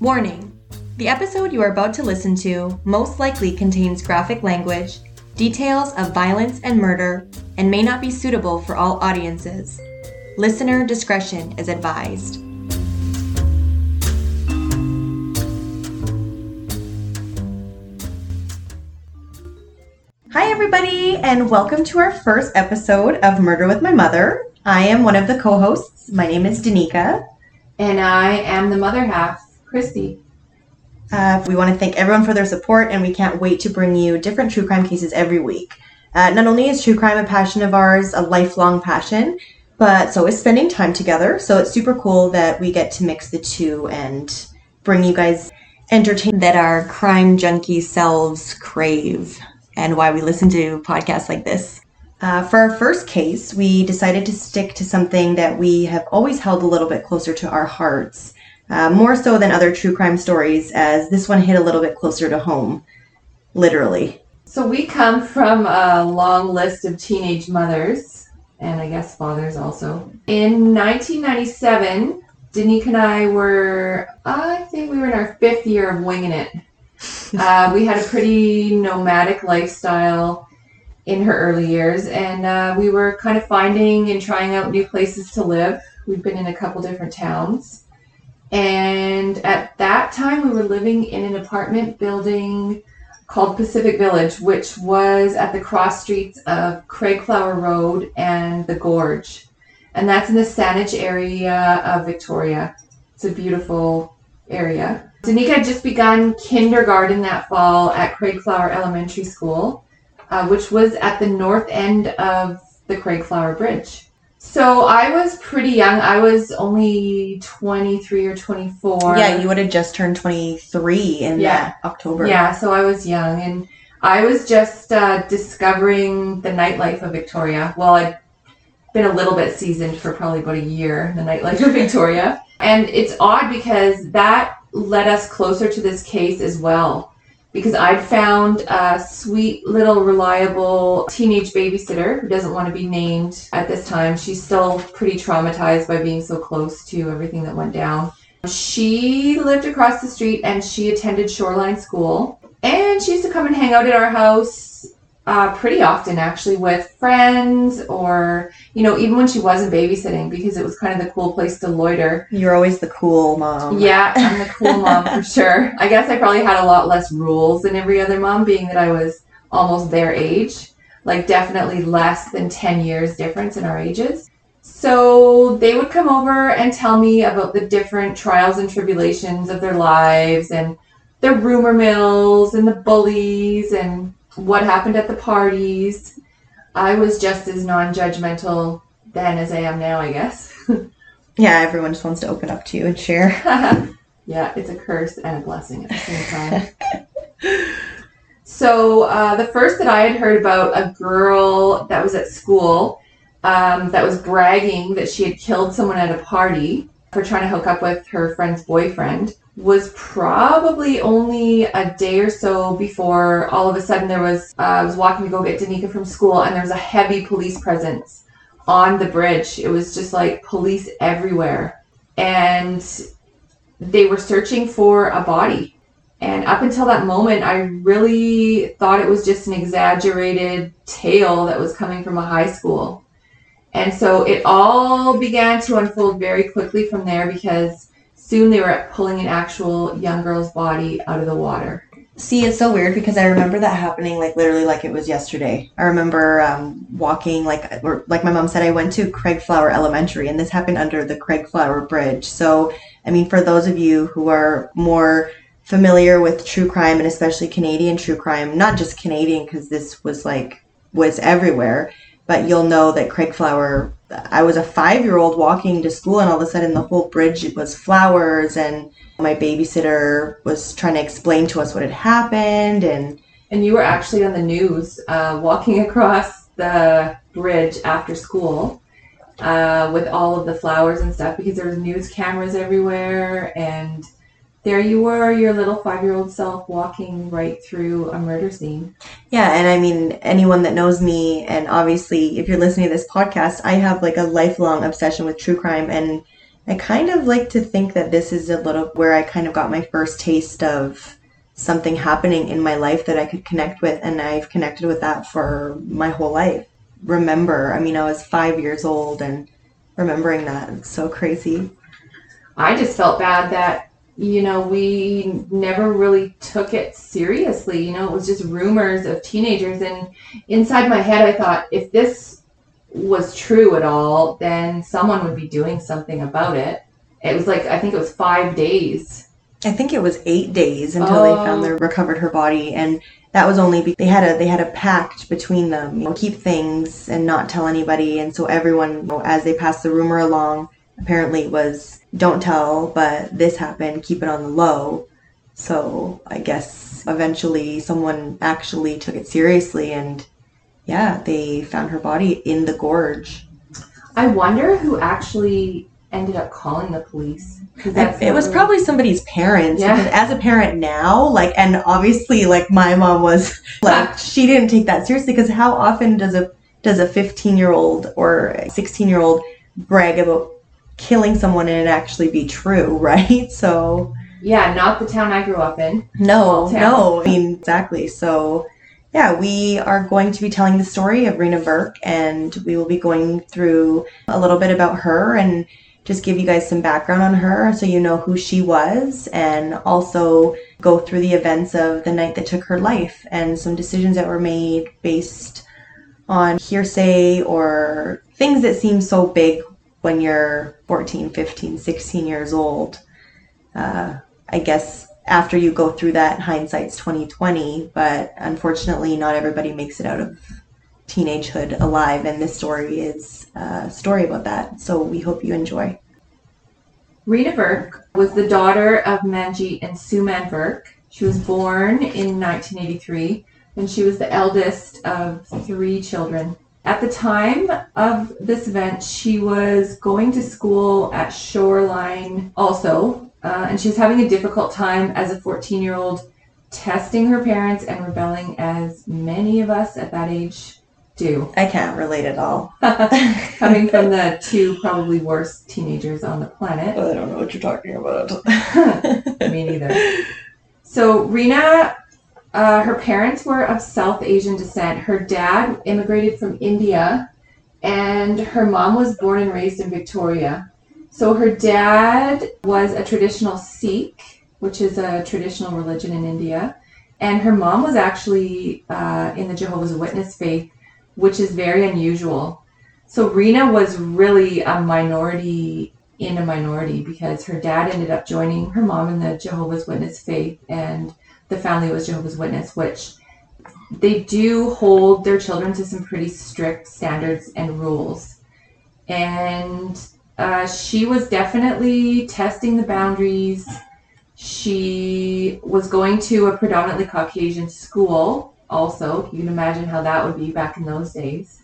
Warning The episode you are about to listen to most likely contains graphic language, details of violence and murder, and may not be suitable for all audiences. Listener discretion is advised. Hi, everybody, and welcome to our first episode of Murder with My Mother. I am one of the co hosts. My name is Danica. And I am the mother half, Christy. Uh, we want to thank everyone for their support, and we can't wait to bring you different true crime cases every week. Uh, not only is true crime a passion of ours, a lifelong passion, but so is spending time together. So it's super cool that we get to mix the two and bring you guys entertainment that our crime junkie selves crave and why we listen to podcasts like this. Uh, for our first case, we decided to stick to something that we have always held a little bit closer to our hearts, uh, more so than other true crime stories, as this one hit a little bit closer to home, literally. So we come from a long list of teenage mothers, and I guess fathers also. In 1997, Danica and I were, I think we were in our fifth year of winging it. Uh, we had a pretty nomadic lifestyle in her early years, and uh, we were kind of finding and trying out new places to live. We've been in a couple different towns. And at that time, we were living in an apartment building called Pacific Village, which was at the cross streets of Craigflower Road and the Gorge. And that's in the Saanich area of Victoria. It's a beautiful area. Danica had just begun kindergarten that fall at Craigflower Elementary School, uh, which was at the north end of the Craigflower Bridge. So I was pretty young. I was only 23 or 24. Yeah, you would have just turned 23 in Yeah. October. Yeah, so I was young and I was just uh, discovering the nightlife of Victoria. Well, I'd been a little bit seasoned for probably about a year, the nightlife of Victoria. And it's odd because that led us closer to this case as well. Because I'd found a sweet little reliable teenage babysitter who doesn't want to be named at this time. She's still pretty traumatized by being so close to everything that went down. She lived across the street and she attended Shoreline School. And she used to come and hang out at our house uh, pretty often, actually, with friends or, you know, even when she wasn't babysitting because it was kind of the cool place to loiter. You're always the cool mom. Yeah, I'm the cool mom for sure. I guess I probably had a lot less rules than every other mom, being that I was almost their age. Like, definitely less than 10 years difference in our ages. So they would come over and tell me about the different trials and tribulations of their lives and the rumor mills and the bullies and what happened at the parties. I was just as non judgmental then as I am now, I guess. Yeah, everyone just wants to open up to you and share. yeah, it's a curse and a blessing at the same time. so, uh, the first that I had heard about a girl that was at school um, that was bragging that she had killed someone at a party for trying to hook up with her friend's boyfriend was probably only a day or so before all of a sudden there was uh, I was walking to go get Danica from school and there was a heavy police presence on the bridge. It was just like police everywhere. And they were searching for a body. And up until that moment, I really thought it was just an exaggerated tale that was coming from a high school. And so it all began to unfold very quickly from there because soon they were pulling an actual young girl's body out of the water. See, it's so weird because I remember that happening like literally like it was yesterday. I remember um, walking like or like my mom said I went to Craigflower Elementary and this happened under the Craigflower Bridge. So, I mean for those of you who are more familiar with true crime and especially Canadian true crime, not just Canadian because this was like was everywhere, but you'll know that Craigflower I was a 5-year-old walking to school and all of a sudden the whole bridge was flowers and my babysitter was trying to explain to us what had happened and And you were actually on the news uh, walking across the bridge after school uh, with all of the flowers and stuff because there was news cameras everywhere and there you were, your little five-year-old self walking right through a murder scene. Yeah, and I mean, anyone that knows me, and obviously, if you're listening to this podcast, I have like a lifelong obsession with true crime. And I kind of like to think that this is a little where I kind of got my first taste of something happening in my life that I could connect with, and I've connected with that for my whole life. Remember, I mean, I was five years old and remembering that. It's so crazy. I just felt bad that, you know, we never really took it seriously. You know, it was just rumors of teenagers. And inside my head, I thought, if this was true at all, then someone would be doing something about it. It was like, I think it was five days. I think it was eight days until they found Oh. their recovered her body, and that was only be- they had a they had a pact between them, you know, keep things and not tell anybody, and so everyone, you know, as they passed the rumor along, apparently was don't tell, but this happened, keep it on the low. So I guess eventually someone actually took it seriously, and yeah, they found her body in the gorge. I wonder who actually ended up calling the police. that's it was probably somebody's parents Yeah. as a parent now like and obviously like my mom was like she didn't take that seriously because how often does a does a 15 year old or 16 year old brag about killing someone and it actually be true right? So Yeah, not the town I grew up in. no no i mean exactly. So yeah we are going to be telling the story of reena virk and we will be going through a little bit about her and just give you guys some background on her so you know who she was and also go through the events of the night that took her life and some decisions that were made based on hearsay or things that seem so big when you're 14 15 16 years old uh, i guess after you go through that hindsight's 2020 but unfortunately not everybody makes it out of teenagehood alive and this story is a story about that so we hope you enjoy Rita Virk was the daughter of Manji and Suman Virk. She was born in 1983 and she was the eldest of three children. At the time of this event, she was going to school at Shoreline also, uh, and she was having a difficult time as a 14 year old testing her parents and rebelling as many of us at that age do. i can't relate at all Coming from the two probably worst teenagers on the planet. i don't know what you're talking about Me neither. So Reena, uh, her parents were of South Asian descent. Her dad immigrated from India, and her mom was born and raised in Victoria. So her dad was a traditional Sikh, which is a traditional religion in India, and her mom was actually uh, in the Jehovah's Witness faith, which is very unusual. So Reena was really a minority in a minority because her dad ended up joining her mom in the Jehovah's Witness faith and the family was Jehovah's Witness, which they do hold their children to some pretty strict standards and rules. And uh, she was definitely testing the boundaries. She was going to a predominantly Caucasian school, also. You can imagine how that would be back in those days.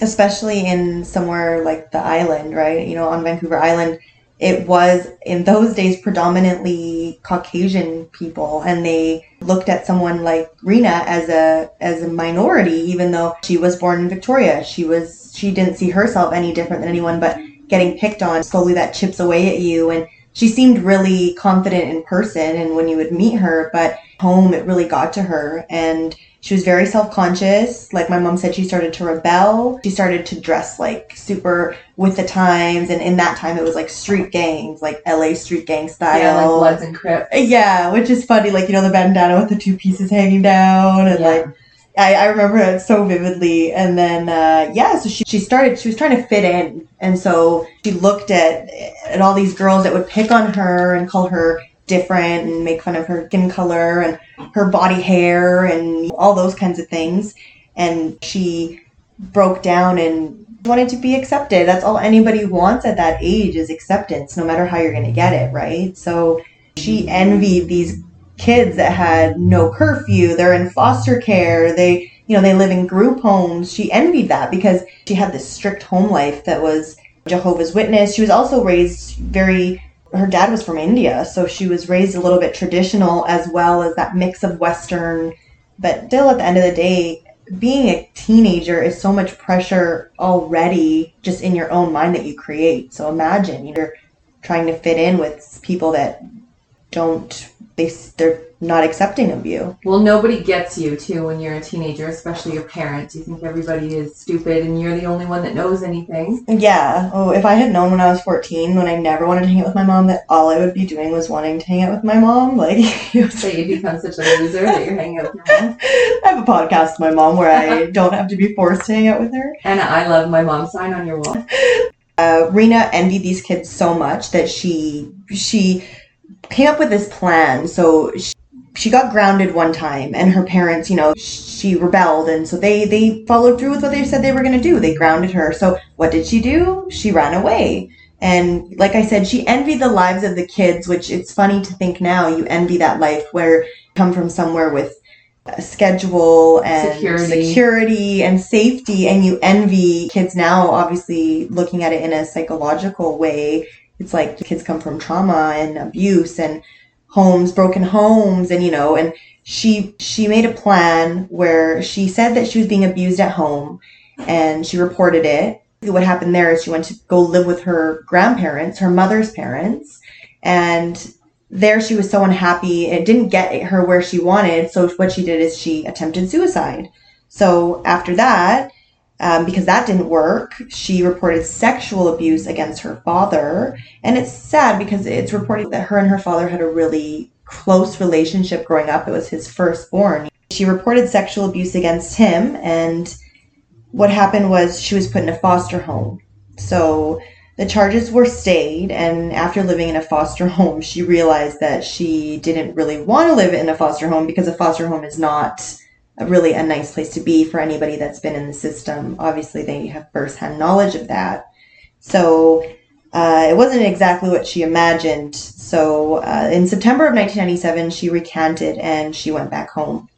Especially in somewhere like the island, right? You know, on Vancouver Island, it was in those days predominantly Caucasian people, and they looked at someone like Reena as a as a minority, even though she was born in Victoria. She was she didn't see herself any different than anyone, but getting picked on slowly that chips away at you and she seemed really confident in person and when you would meet her but home it really got to her and she was very self-conscious like my mom said she started to rebel she started to dress like super with the times and in that time it was like street gangs like la street gang style Yeah, like Bloods and Crips. yeah, which is funny, like you know the bandana with the two pieces hanging down, and Yeah. like I, I remember it so vividly. And then uh, yeah, so she, she started. She was trying to fit in, and so she looked at at all these girls that would pick on her and call her different and make fun of her skin color and her body hair and all those kinds of things. And she broke down and wanted to be accepted. That's all anybody wants at that age is acceptance, no matter how you're going to get it, right? So she envied these kids that had no curfew they're in foster care they you know they live in group homes she envied that because she had this strict home life that was jehovah's witness she was also raised very her dad was from india so she was raised a little bit traditional as well as that mix of western. But still at the end of the day being a teenager is so much pressure already just in your own mind that you create. So imagine you're trying to fit in with people that don't they they're not accepting of you. Well, nobody gets you too when you're a teenager, especially your parents. You think everybody is stupid and you're the only one that knows anything. Yeah. Oh, if I had known when I was 14, when I never wanted to hang out with my mom, that all I would be doing was wanting to hang out with my mom, like was- you become such a loser that you're hanging out with your mom. I have a podcast with my mom where I don't have to be forced to hang out with her. And I love my mom sign on your wall. uh, Reena envied these kids so much that she she came up with this plan. So she, she got grounded one time, and her parents, you know, she rebelled, and so they they followed through with what they said they were going to do. They grounded her. So what did she do? She ran away. And like I said, she envied the lives of the kids, which it's funny to think now you envy that life where you come from somewhere with a schedule and Security. security and safety and you envy kids now obviously looking at it in a psychological way it's like kids come from trauma and abuse and homes broken homes and you know and she she made a plan where she said that she was being abused at home and she reported it. What happened there is she went to go live with her grandparents her mother's parents and there she was so unhappy. It didn't get her where she wanted. So what she did is she attempted suicide. So after that um, because that didn't work. She reported sexual abuse against her father. And it's sad because it's reported that her and her father had a really close relationship growing up. It was his firstborn. She reported sexual abuse against him. And what happened was she was put in a foster home. So the charges were stayed, and after living in a foster home, she realized that she didn't really want to live in a foster home because a foster home is not really a nice place to be for anybody that's been in the system. Obviously, they have firsthand knowledge of that. So uh, it wasn't exactly what she imagined. So uh, in September of 1997, she recanted and she went back home.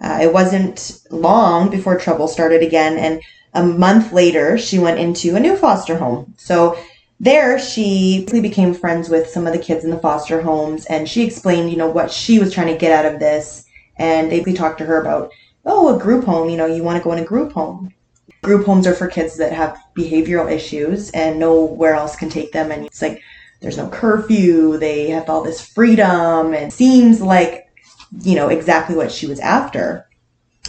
Uh, it wasn't long before trouble started again, and a month later, she went into a new foster home. So there, she became friends with some of the kids in the foster homes, and she explained, you know, what she was trying to get out of this. And they basically talked to her about, oh, a group home, you know, you want to go in a group home. Group homes are for kids that have behavioral issues and nowhere else can take them. And it's like, there's no curfew, they have all this freedom, and seems like, you know, exactly what she was after.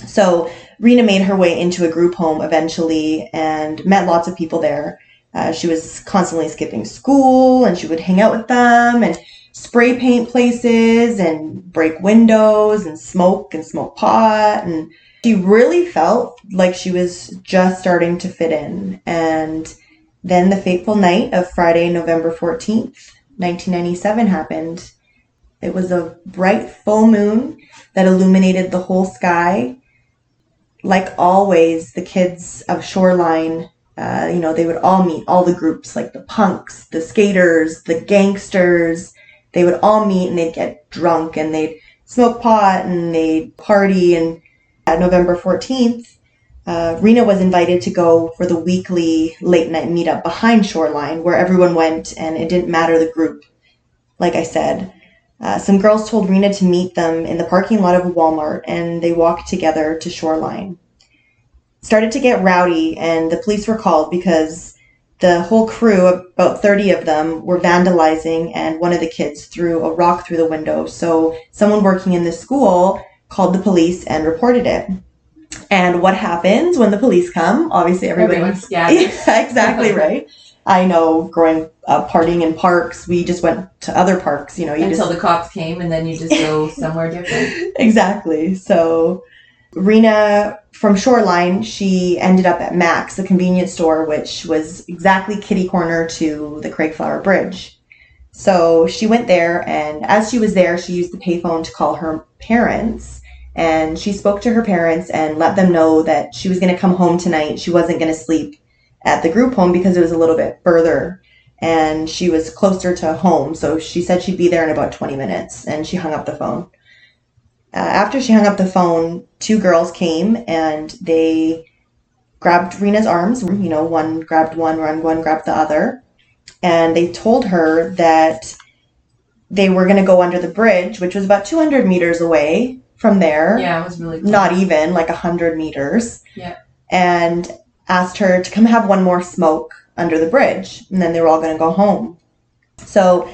So Reena made her way into a group home eventually and met lots of people there. Uh, she was constantly skipping school and she would hang out with them and spray paint places and break windows and smoke and smoke pot. And she really felt like she was just starting to fit in. And then the fateful night of Friday, November 14th, 1997 happened. It was a bright full moon that illuminated the whole sky like always, the kids of Shoreline, uh, you know, they would all meet, all the groups, like the punks, the skaters, the gangsters. They would all meet and they'd get drunk and they'd smoke pot and they'd party. And at November 14th, uh, Reena was invited to go for the weekly late night meetup behind Shoreline where everyone went and it didn't matter the group. Like I said, uh, some girls told Reena to meet them in the parking lot of Walmart, and they walked together to Shoreline. Started to get rowdy, and the police were called because the whole crew, about 30 of them, were vandalizing, and one of the kids threw a rock through the window. So someone working in the school called the police and reported it. And what happens when the police come? Obviously, everybody. Everyone scatters. Yeah, exactly right. I know growing up partying in parks, we just went to other parks, you know, you Until just the cops came and then you just go somewhere different. exactly. So Reena from Shoreline, she ended up at Mac's, the convenience store, which was exactly kitty corner to the Craigflower Bridge. So she went there, and as she was there, she used the payphone to call her parents. And she spoke to her parents and let them know that she was going to come home tonight. She wasn't going to sleep at the group home because it was a little bit further and she was closer to home. So she said she'd be there in about 20 minutes and she hung up the phone. Uh, after she hung up the phone, two girls came and they grabbed Reena's arms. You know, one grabbed one, one grabbed the other. And they told her that they were going to go under the bridge, which was about 200 meters away from there. Yeah, it was really cool. Not even like 100 meters. Yeah. And asked her to come have one more smoke under the bridge. And then they were all going to go home. So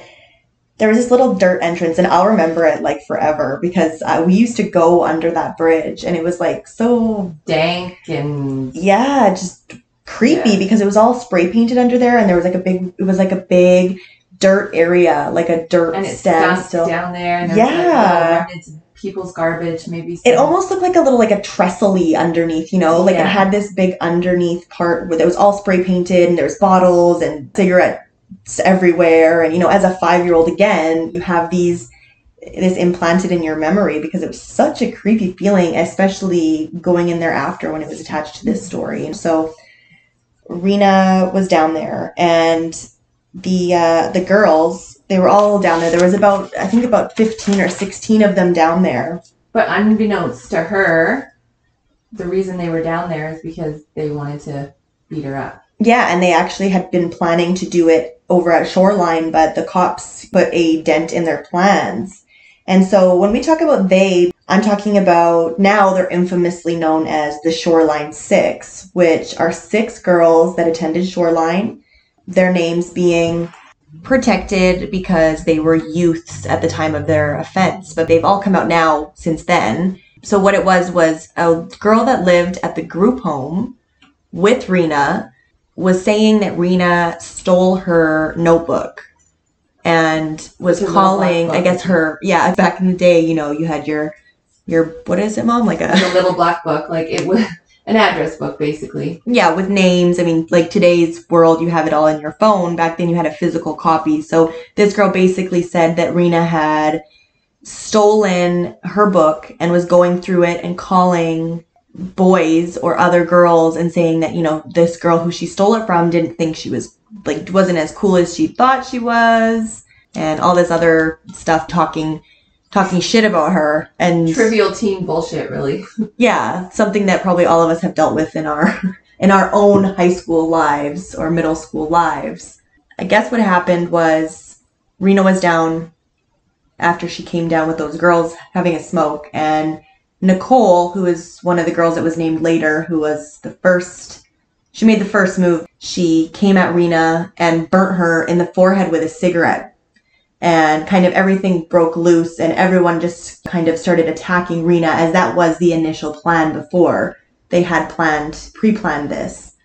there was this little dirt entrance, and I'll remember it like forever because uh, we used to go under that bridge, and it was like so Dank and yeah, just creepy Yeah. because it was all spray painted under there, and there was like a big, it was like a big dirt area, like a dirt and it stunk standstill. down there. And like, Yeah. of people's garbage, maybe. It almost looked like a little like a trestly underneath, you know, like Yeah. it had this big underneath part where it was all spray painted and there was bottles and cigarettes everywhere. And you know, as a five year old again, you have these this implanted in your memory because it was such a creepy feeling, especially going in there after when it was attached to this story. And so Reena was down there and the uh, the girls they were all down there. There was about I think about fifteen or sixteen of them down there. But unbeknownst to her, the reason they were down there is because they wanted to beat her up. Yeah, and they actually had been planning to do it over at Shoreline, but the cops put a dent in their plans. And so when we talk about they, I'm talking about now they're infamously known as the Shoreline Six, which are six girls that attended Shoreline, their names being protected because they were youths at the time of their offense, but they've all come out now since then. So what it was was a girl that lived at the group home with Reena was saying that Reena stole her notebook and was calling, I guess her, yeah, back in the day, you know, you had your, your, what is it, mom? Like a, The little black book, like it was an address book, basically. yeah, with names. I mean, like today's world, you have it all in your phone. Back then, you had a physical copy. So this girl basically said that Reena had stolen her book and was going through it and calling boys or other girls and saying that, you know, this girl who she stole it from didn't think she was, like, wasn't as cool as she thought she was and all this other stuff talking talking shit about her and Trivial teen bullshit, really. yeah something that probably all of us have dealt with in our in our own high school lives or middle school lives i guess what happened was reena was down after she came down with those girls having a smoke and nicole who is one of the girls that was named later who was the first she made the first move she came at reena and burnt her in the forehead with a cigarette and kind of everything broke loose and everyone just kind of started attacking Reena as that was the initial plan before they had planned pre-planned this.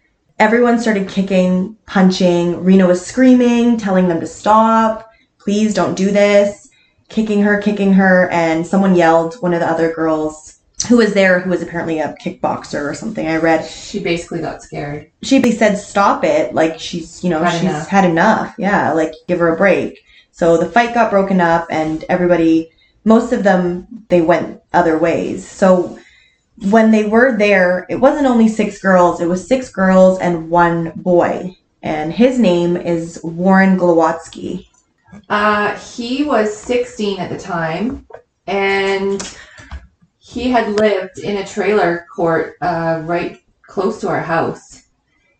Everyone started kicking, punching. Reena was screaming, telling them to stop. Please don't do this. Kicking her, kicking her, and someone yelled, one of the other girls who was there, who was apparently a kickboxer or something. I read She basically got scared. she basically said stop it like she's you know Had she's enough. had enough yeah like give her a break so the fight got broken up and everybody most of them they went other ways so when they were there it wasn't only six girls it was six girls and one boy and his name is warren glowatski Uh, he was 16 at the time, and he had lived in a trailer court uh, right close to our house.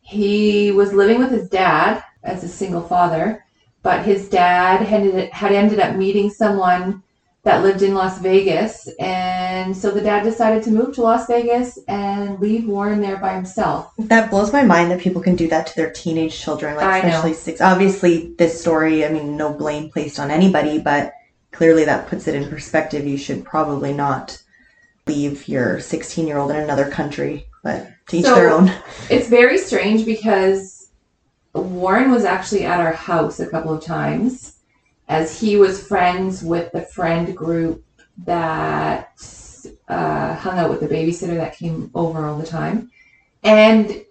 He was living with his dad as a single father, but his dad had had ended up meeting someone that lived in Las Vegas, and so the dad decided to move to Las Vegas and leave Warren there by himself. that blows my mind that people can do that to their teenage children like I know. especially six obviously this story i mean no blame placed on anybody but clearly that puts it in perspective you should probably not leave your 16 year old in another country but to each So- their own It's very strange because Warren was actually at our house a couple of times as he was friends with the friend group that uh, hung out with the babysitter that came over all the time. And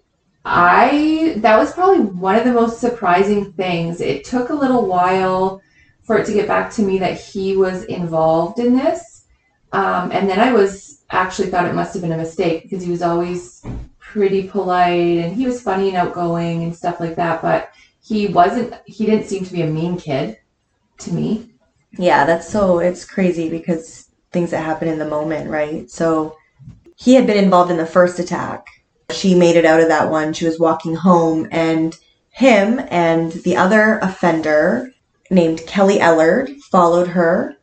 I, that was probably one of the most surprising things. It took a little while for it to get back to me that he was involved in this. Um, and then I was actually thought it must have been a mistake because he was always pretty polite and he was funny and outgoing and stuff like that but he wasn't he didn't seem to be a mean kid to me. Yeah that's so it's crazy because things that happen in the moment right? So he had been involved in the first attack. She made it out of that one. She was walking home and him and the other offender named kelly ellard followed her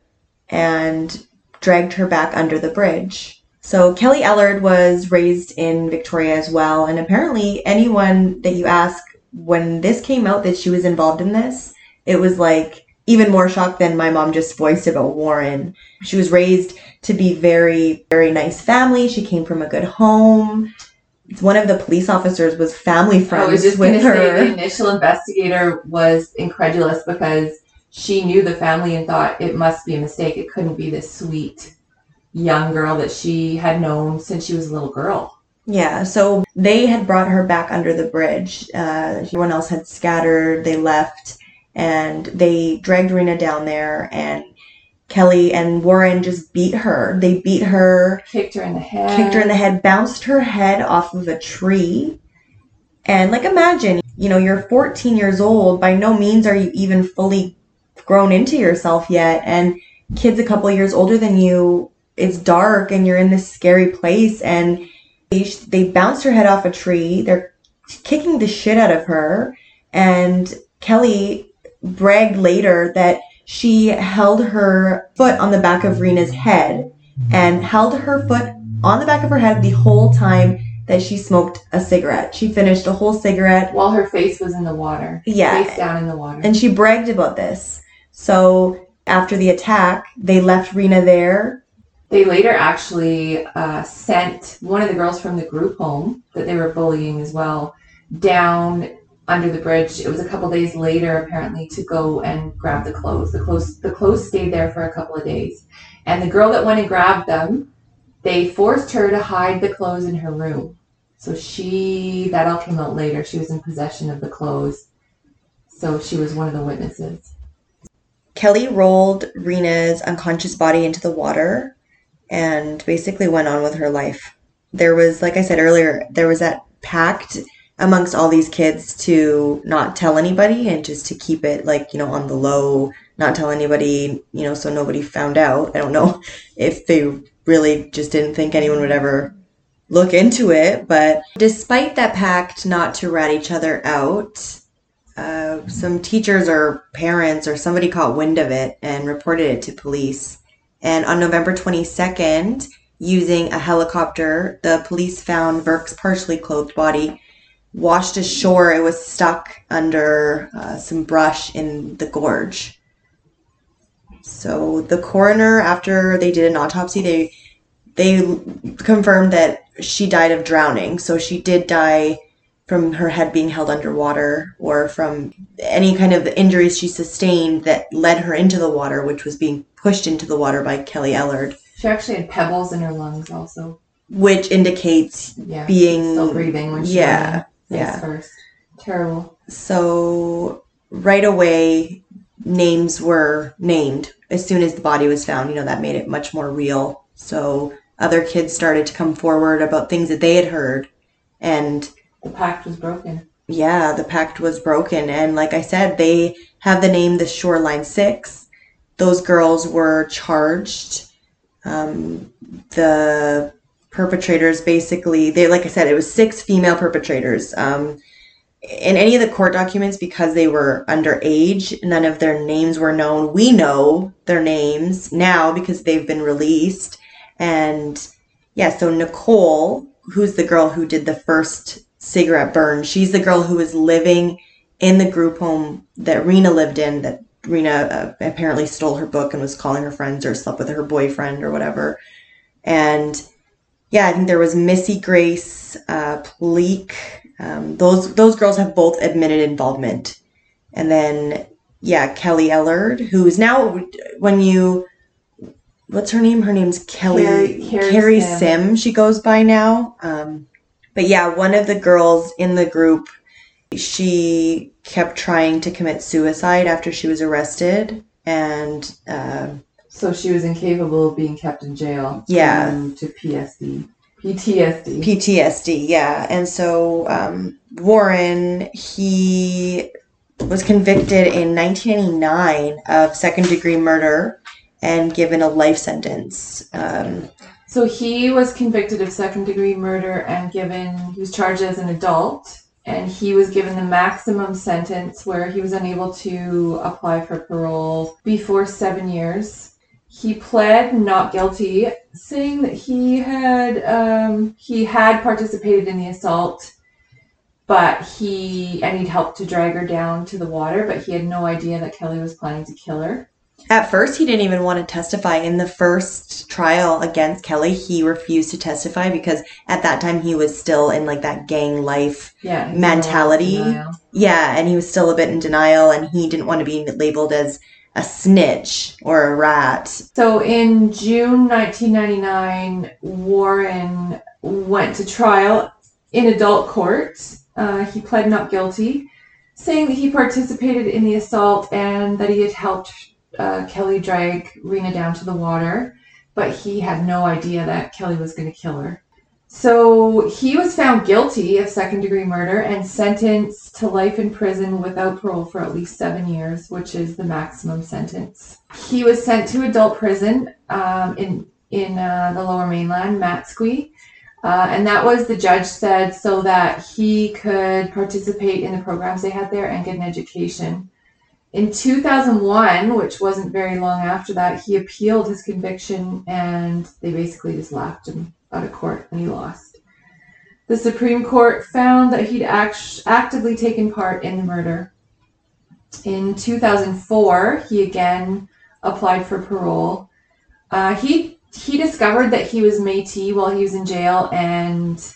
and dragged her back under the bridge. So kelly ellard was raised in victoria as well and apparently anyone that you ask when this came out that she was involved in this it was like even more shocked than my mom just voiced about Warren. She was raised to be very, very nice family. She came from a good home. One of the police officers was family friends I was just with to say her. the initial investigator was incredulous because she knew the family and thought it must be a mistake. It couldn't be this sweet young girl that she had known since she was a little girl. Yeah, so they had brought her back under the bridge. Uh, everyone else had scattered, they left, and they dragged Reena down there, and Kelly and Warren just beat her. They beat her, Kicked her in the head. kicked her in the head, bounced her head off of a tree. And like imagine, you know, you're 14 years old, by no means are you even fully grown into yourself yet, and kids a couple years older than you, it's dark and you're in this scary place and they, they bounced her head off a tree. They're kicking the shit out of her. And Kelly bragged later that she held her foot on the back of Reena's head and held her foot on the back of her head the whole time that she smoked a cigarette. She finished a whole cigarette. While her face was in the water. Yeah. Face down in the water. And she bragged about this. So after the attack, they left Reena there. They later actually uh, sent one of the girls from the group home that they were bullying as well down under the bridge. It was a couple days later, apparently, to go and grab the clothes. The clothes, the clothes stayed there for a couple of days, and the girl that went and grabbed them, they forced her to hide the clothes in her room. So she, that all came out later. She was in possession of the clothes, so she was one of the witnesses. Kelly rolled Reena's unconscious body into the water and basically went on with her life. There was, like I said earlier, there was that pact amongst all these kids to not tell anybody and just to keep it like, you know, on the low, not tell anybody, you know, so nobody found out. I don't know if they really just didn't think anyone would ever look into it, but despite that pact not to rat each other out, uh, some teachers or parents or somebody caught wind of it and reported it to police. And on November 22nd, using a helicopter, the police found Virk's partially clothed body washed ashore. It was stuck under uh, some brush in the gorge. So the coroner, after they did an autopsy, they they confirmed that she died of drowning. So she did die from her head being held underwater or from any kind of injuries she sustained that led her into the water, which was being pushed into the water by Kelly Ellard, She actually had pebbles in her lungs, also. which indicates Yeah, being still breathing when she yeah, went in face yeah. first. Terrible. So right away, names were named as soon as the body was found. You know, that made it much more real. So other kids started to come forward about things that they had heard. And The pact was broken. yeah, the pact was broken. And like I said, they have the name the Shoreline Six. Those girls were charged. Um, the perpetrators basically, they, like I said, it was six female perpetrators. Um, in any of the court documents, because they were underage, none of their names were known. We know their names now because they've been released. And yeah, so Nicole, who's the girl who did the first cigarette burn, she's the girl who was living in the group home that Reena lived in, that Reena uh, apparently stole her book and was calling her friends or slept with her boyfriend or whatever. And yeah, I think there was Missy Grace, uh, Pleak. Um, those those girls have both admitted involvement, and then yeah, Kelly Ellard, who is now when you what's her name? Her name's Kelly Kerry- Kerry Kerry Sim. Sim. She goes by now. Um, but yeah, one of the girls in the group, she kept trying to commit suicide after she was arrested, and uh, So she was incapable of being kept in jail. Yeah. To PSD. PTSD. PTSD, yeah. And so um, Warren, he was convicted in 1989 of second degree murder and given a life sentence. Um, so he was convicted of second degree murder and given, he was charged as an adult. And he was given the maximum sentence where he was unable to apply for parole before seven years. He pled not guilty, saying that he had um, he had participated in the assault, but he and he'd helped to drag her down to the water, but he had no idea that Kelly was planning to kill her. At first, he didn't even want to testify. In the first trial against Kelly, he refused to testify because at that time he was still in like that gang life Yeah. Mentality. Yeah, and he was still a bit in denial and he didn't want to be labeled as a snitch or a rat. So in June 1999, Warren went to trial in adult court. Uh, he pled not guilty, saying that he participated in the assault and that he had helped uh, Kelly drag Reena down to the water, but he had no idea that Kelly was going to kill her. So he was found guilty of second degree murder and sentenced to life in prison without parole for at least seven years, which is the maximum sentence. He was sent to adult prison um, in in uh, the Lower Mainland, Matsqui, uh, and that was the judge said so that he could participate in the programs they had there and get an education. In 2001, which wasn't very long after that, he appealed his conviction and they basically just laughed him out of court and he lost. The Supreme Court found that he'd act- actively taken part in the murder. In 2004, he again applied for parole. Uh, he he discovered that he was Métis while he was in jail and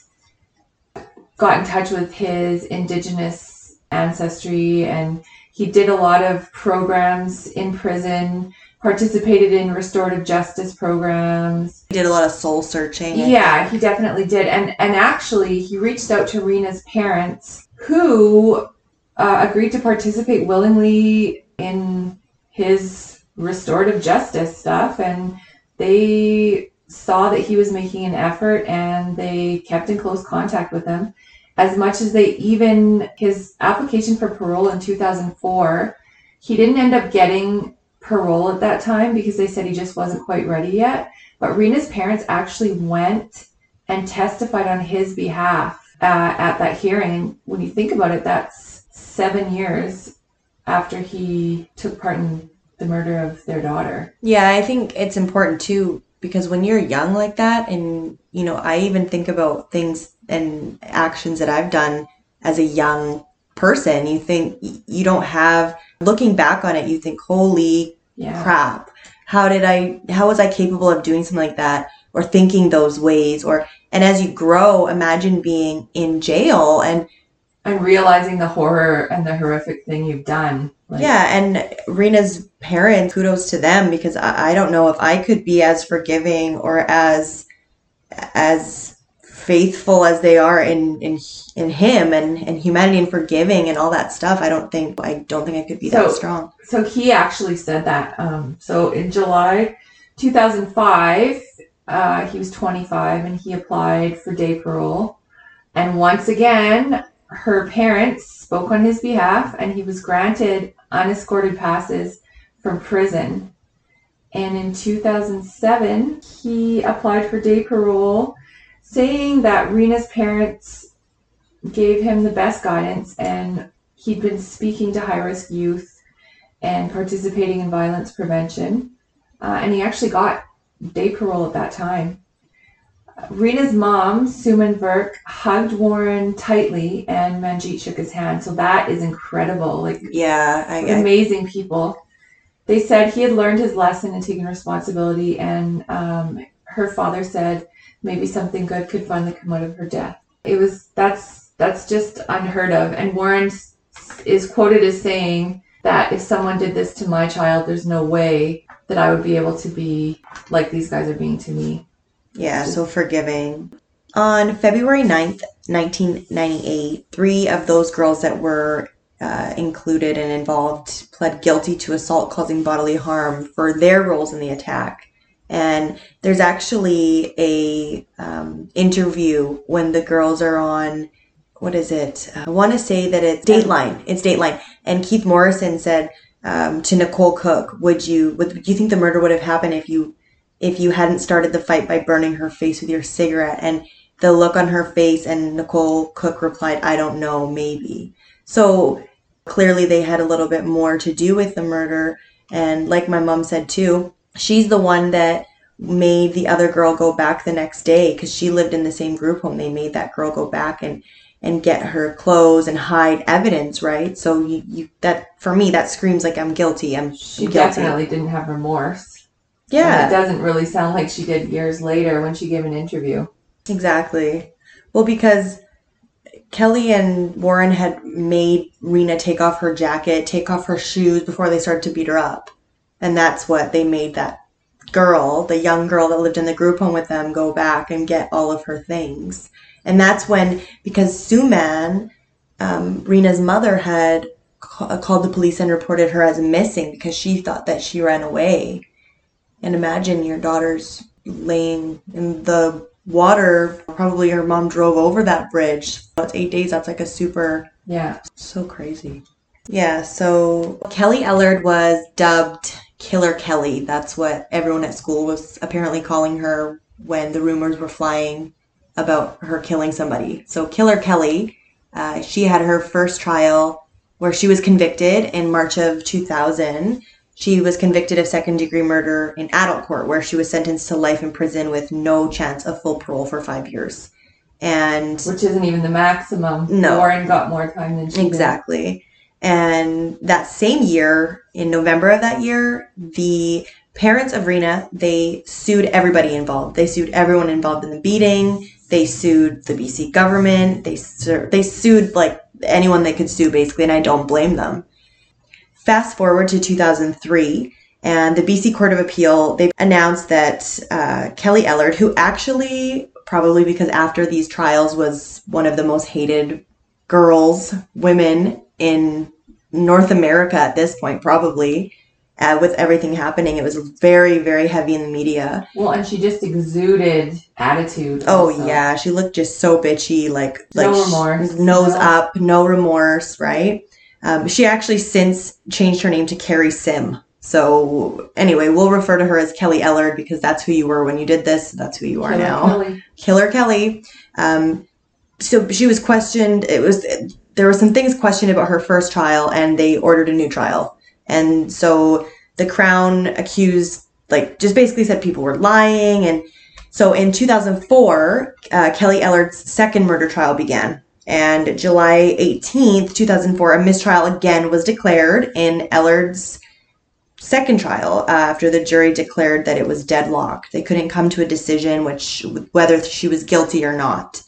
got in touch with his indigenous ancestry and he did a lot of programs in prison participated in restorative justice programs. He did a lot of soul searching. yeah, he definitely did, and and actually, he reached out to Reena's parents, who uh, agreed to participate willingly in his restorative justice stuff, and they saw that he was making an effort, and they kept in close contact with him, as much as they even his application for parole in two thousand four, he didn't end up getting parole at that time because they said he just wasn't quite ready yet. But Reena's parents actually went and testified on his behalf uh, at that hearing. When you think about it, that's seven years after he took part in the murder of their daughter. Yeah, I think it's important too because when you're young like that, and you know, I even think about things and actions that I've done as a young person. You think you don't have, looking back on it, you think, holy Yeah. crap, how did I, how was I capable of doing something like that or thinking those ways? Or, and as you grow, imagine being in jail and And realizing the horror and the horrific thing you've done. Like, Yeah, and Reena's parents, kudos to them because I, I don't know if I could be as forgiving or as as faithful as they are in in in him and and humanity and forgiving and all that stuff. I don't think I don't think I could be that So- strong. so he actually said that. Um, so in July 2005, uh, he was 25 and he applied for day parole. And once again, her parents spoke on his behalf and he was granted unescorted passes from prison. And in 2007, he applied for day parole, saying that Reena's parents gave him the best guidance and he'd been speaking to high risk youth and participating in violence prevention. Uh, and he actually got day parole at that time. Reena's mom, Suman Virk, hugged Warren tightly and Manjeet shook his hand. So that is incredible. Like Yeah, I, I amazing people. They said he had learned his lesson and taken responsibility, and um, her father said maybe something good could finally come out of her death. It was that's that's just unheard of. And Warren is quoted as saying that if someone did this to my child, there's no way that I would be able to be like these guys are being to me. Yeah, so forgiving. On February 9th, 1998, three of those girls that were uh, included and involved pled guilty to assault causing bodily harm for their roles in the attack. And there's actually a um, interview when the girls are on, what is it? I want to say that it's Dateline. It's Dateline. And Keith Morrison said um, to Nicole Cook, "Would you would, do you think the murder would have happened if you if you hadn't started the fight by burning her face with your cigarette. And the look on her face, and Nicole Cook replied, I don't know, maybe. So clearly they had a little bit more to do with the murder. And like my mom said too, she's the one that made the other girl go back the next day because she lived in the same group home. They made that girl go back and and get her clothes and hide evidence, right? So you, you that for me that screams like I'm guilty. I'm She guilty. definitely didn't have remorse. And yeah. it doesn't really sound like she did years later when she gave an interview. Exactly. Well, because Kelly and Warren had made Reena take off her jacket, take off her shoes before they started to beat her up. And that's what they made that girl, the young girl that lived in the group home with them, go back and get all of her things. And that's when, because Suman, um, Reena's mother, had ca- called the police and reported her as missing because she thought that she ran away. And imagine your daughter's laying in the water. Probably her mom drove over that bridge. That's eight days. That's like a super, Yeah. so crazy. Yeah, so Kelly Ellard was dubbed Killer Kelly. That's what everyone at school was apparently calling her when the rumors were flying about her killing somebody. So, Killer Kelly, uh, she had her first trial where she was convicted in March of 2000. She was convicted of second degree murder in adult court, where she was sentenced to life in prison with no chance of full parole for five years. And Which isn't even the maximum. No. Warren got more time than she did. And that same year, in November of that year, the parents of Reena, they sued everybody involved. They sued everyone involved in the beating. They sued the BC government. They they sued like anyone they could sue basically, and I don't blame them. Fast forward to 2003, and the BC Court of Appeal they announced that uh, Kelly Ellard, who actually probably because after these trials was one of the most hated girls, women in North America at this point, probably. Uh, with everything happening, it was very, very heavy in the media. Well, and she just exuded attitude. Oh also. yeah, she looked just so bitchy, like like No remorse, nose no. up, no remorse, right? Um, she actually since changed her name to Kerry Sim. So anyway, we'll refer to her as Kelly Ellard because that's who you were when you did this. That's who you are Killer now. Kelly. Killer Kelly. Um, so she was questioned. It was there were some things questioned about her first trial, and they ordered a new trial. And so the Crown accused, like, just basically said people were lying. And so in 2004, uh, Kelly Ellard's second murder trial began. And July 18th, 2004, a mistrial again was declared in Ellard's second trial uh, after the jury declared that it was deadlocked. They couldn't come to a decision which whether she was guilty or not.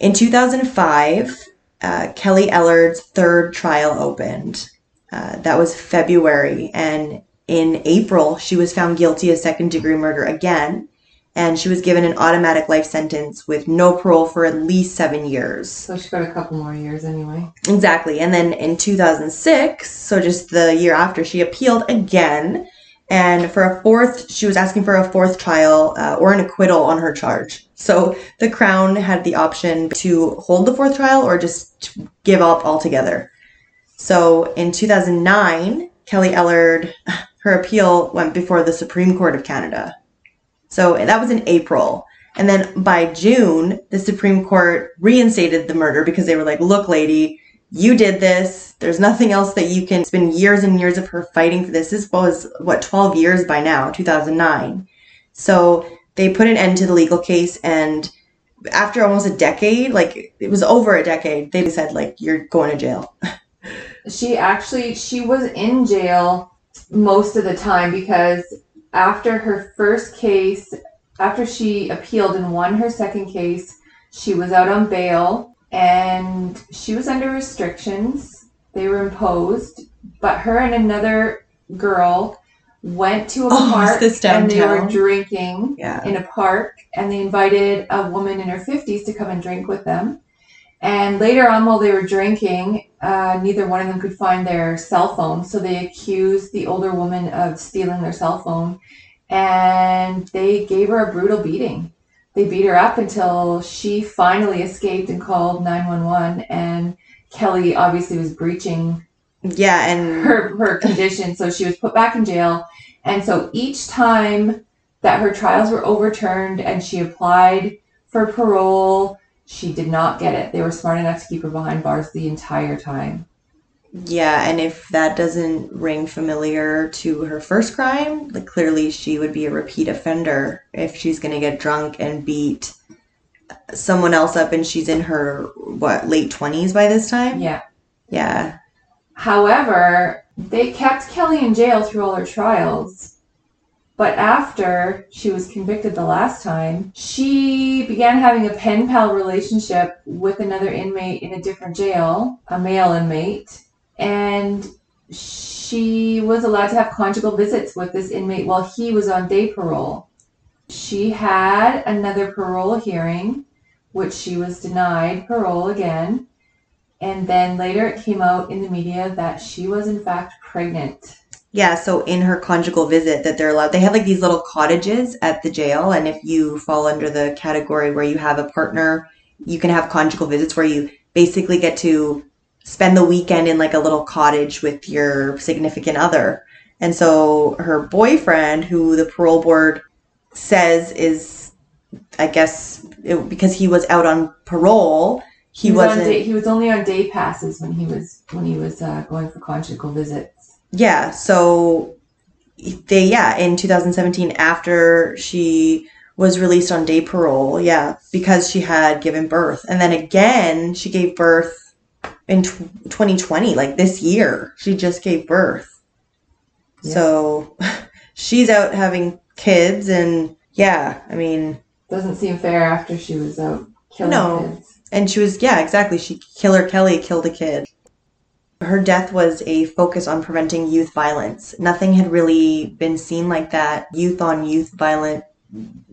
In 2005, uh, Kelly Ellard's third trial opened. Uh, that was February, and in April, she was found guilty of second degree murder again, and she was given an automatic life sentence with no parole for at least seven years. So she got a couple more years anyway. Exactly. And then in 2006, so just the year after, she appealed again. And for a fourth, she was asking for a fourth trial uh, or an acquittal on her charge. So the Crown had the option to hold the fourth trial or just give up altogether. So in 2009, Kelly Ellard, her appeal went before the Supreme Court of Canada. So that was in April. And then by June, the Supreme Court reinstated the murder because they were like, look, lady, you did this. There's nothing else that you can. It's been years and years of her fighting for this. This was, what, 12 years by now, 2009. So they put an end to the legal case. And after almost a decade, like it was over a decade, they said, like, you're going to jail. She actually she was in jail most of the time because after her first case, after she appealed and won her second case, she was out on bail and she was under restrictions. They were imposed, but her and another girl went to a Oh, park and they were drinking Yeah. in a park and they invited a woman in her 50s to come and drink with them. And later on, while they were drinking, uh, neither one of them could find their cell phone. So they accused the older woman of stealing their cell phone and they gave her a brutal beating. They beat her up until she finally escaped and called 911. And Kelly obviously was breaching Yeah. And her her condition, so she was put back in jail. And so each time that her trials were overturned and she applied for parole, she did not get it. They were smart enough to keep her behind bars the entire time. Yeah, and if that doesn't ring familiar to her first crime, like clearly she would be a repeat offender if she's gonna get drunk and beat someone else up and she's in her what late 20s by this time Yeah. yeah However, they kept Kelly in jail through all her trials. But after she was convicted the last time, she began having a pen pal relationship with another inmate in a different jail, a male inmate, and she was allowed to have conjugal visits with this inmate while he was on day parole. She had another parole hearing, which she was denied parole again. And then later it came out in the media that she was in fact pregnant. Yeah, so in her conjugal visit that they're allowed, they have like these little cottages at the jail, and if you fall under the category where you have a partner, you can have conjugal visits where you basically get to spend the weekend in like a little cottage with your significant other. And so her boyfriend, who the parole board says is, I guess, it, because he was out on parole, he, was wasn't. day, he was only on day passes when he was when he was uh, going for conjugal visits. Yeah, so they yeah, in 2017 after she was released on day parole, yeah, because she had given birth. And then again, she gave birth in tw 2020, like this year. She just gave birth. Yeah. So she's out having kids and yeah, I mean, Doesn't seem fair after she was out killing No. kids. And she was, yeah, exactly. She Killer Kelly killed a kid. Her death was a focus on preventing youth violence. Nothing had really been seen like that, youth on youth violent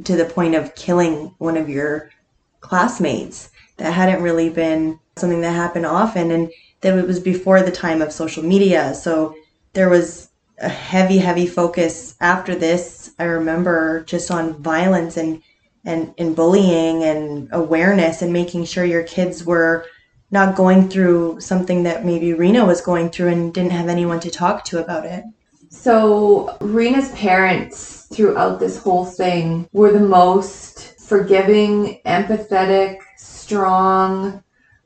to the point of killing one of your classmates. That hadn't really been something that happened often and that it was before the time of social media. So there was a heavy, heavy focus after this. I remember just on violence and and, and bullying and awareness and making sure your kids were not going through something that maybe Reena was going through and didn't have anyone to talk to about it. So Reena's parents throughout this whole thing were the most forgiving, empathetic, strong,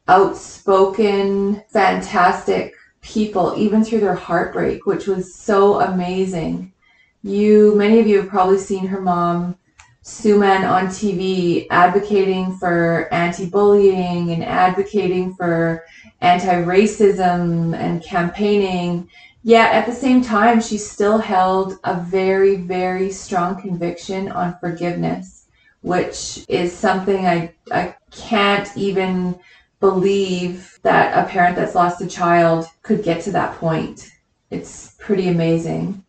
outspoken, fantastic people, even through their heartbreak, which was so amazing. You, many of you have probably seen her mom, Suman, on TV advocating for anti bullying and advocating for anti racism and campaigning. Yet at the same time, she still held a very, very strong conviction on forgiveness, which is something I, I can't even believe that a parent that's lost a child could get to that point. It's pretty amazing.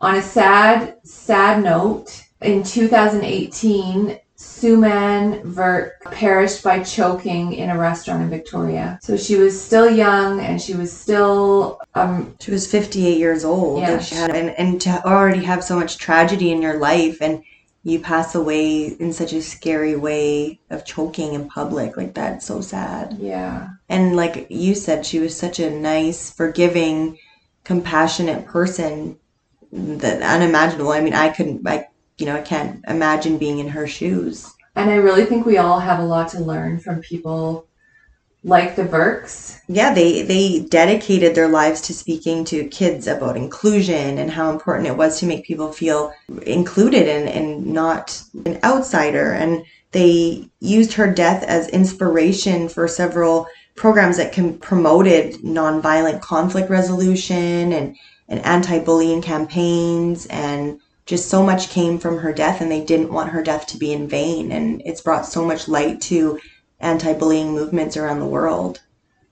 On a sad, sad note, in 2018, Suman Virk perished by choking in a restaurant in Victoria. So she was still young and she was still um, She was 58 years old. Yeah. Like had, and, and to already have so much tragedy in your life and you pass away in such a scary way of choking in public, like that's so sad. yeah. And like you said, she was such a nice, forgiving, compassionate person that unimaginable. I mean, I couldn't, I, you know, I can't imagine being in her shoes. And I really think we all have a lot to learn from people like the Virks. Yeah, they they dedicated their lives to speaking to kids about inclusion and how important it was to make people feel included and, and not an outsider. And they used her death as inspiration for several programs that can promoted nonviolent conflict resolution and, and anti-bullying campaigns and just so much came from her death and they didn't want her death to be in vain and it's brought so much light to anti-bullying movements around the world.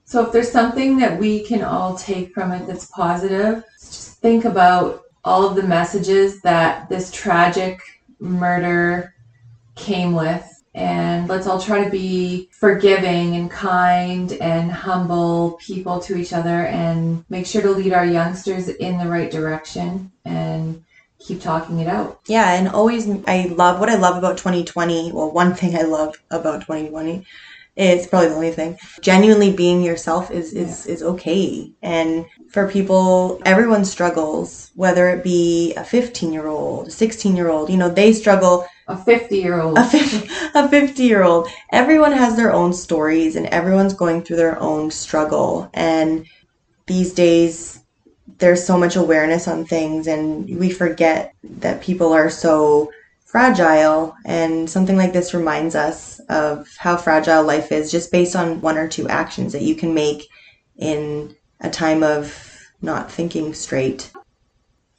So if there's something that we can all take from it that's positive, just think about all of the messages that this tragic murder came with. And let's all try to be forgiving and kind and humble people to each other and make sure to lead our youngsters in the right direction and keep talking it out. Yeah, and always I love what I love about 2020. Well, one thing I love about 2020 is probably the only thing. Genuinely being yourself is is is okay. And for people, everyone struggles, whether it be a 15-year-old, a 16-year-old, you know, they struggle A 50 year old. a 50, a 50 year old everyone has their own stories and everyone's going through their own struggle and these days there's so much awareness on things and we forget that people are so fragile. And something like this reminds us of how fragile life is just based on one or two actions that you can make in a time of not thinking straight.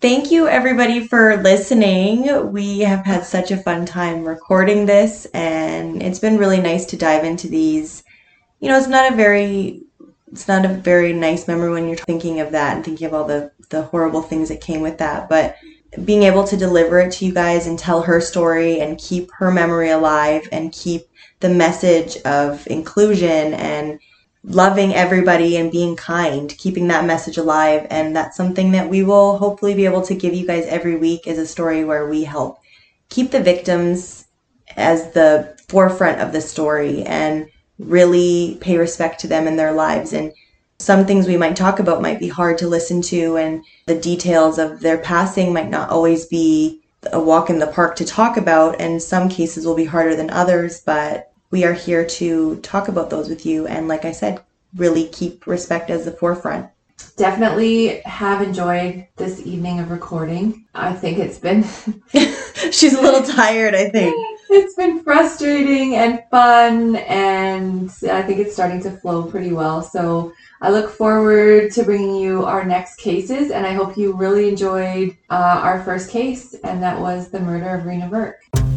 Thank you, everybody, for listening. We have had such a fun time recording this, and it's been really nice to dive into these. You know, it's not a very it's not a very nice memory when you're thinking of that and thinking of all the the horrible things that came with that, but being able to deliver it to you guys and tell her story and keep her memory alive and keep the message of inclusion and loving everybody and being kind, keeping that message alive. And that's something that we will hopefully be able to give you guys every week is a story where we help keep the victims as the forefront of the story and really pay respect to them in their lives. And some things we might talk about might be hard to listen to, and the details of their passing might not always be a walk in the park to talk about. And some cases will be harder than others, but we are here to talk about those with you. And like I said, really keep respect as the forefront. Definitely have enjoyed this evening of recording. I think it's been. She's a little tired, I think. It's been frustrating and fun, and I think it's starting to flow pretty well. So I look forward to bringing you our next cases, and I hope you really enjoyed uh, our first case, and that was the murder of Reena Virk.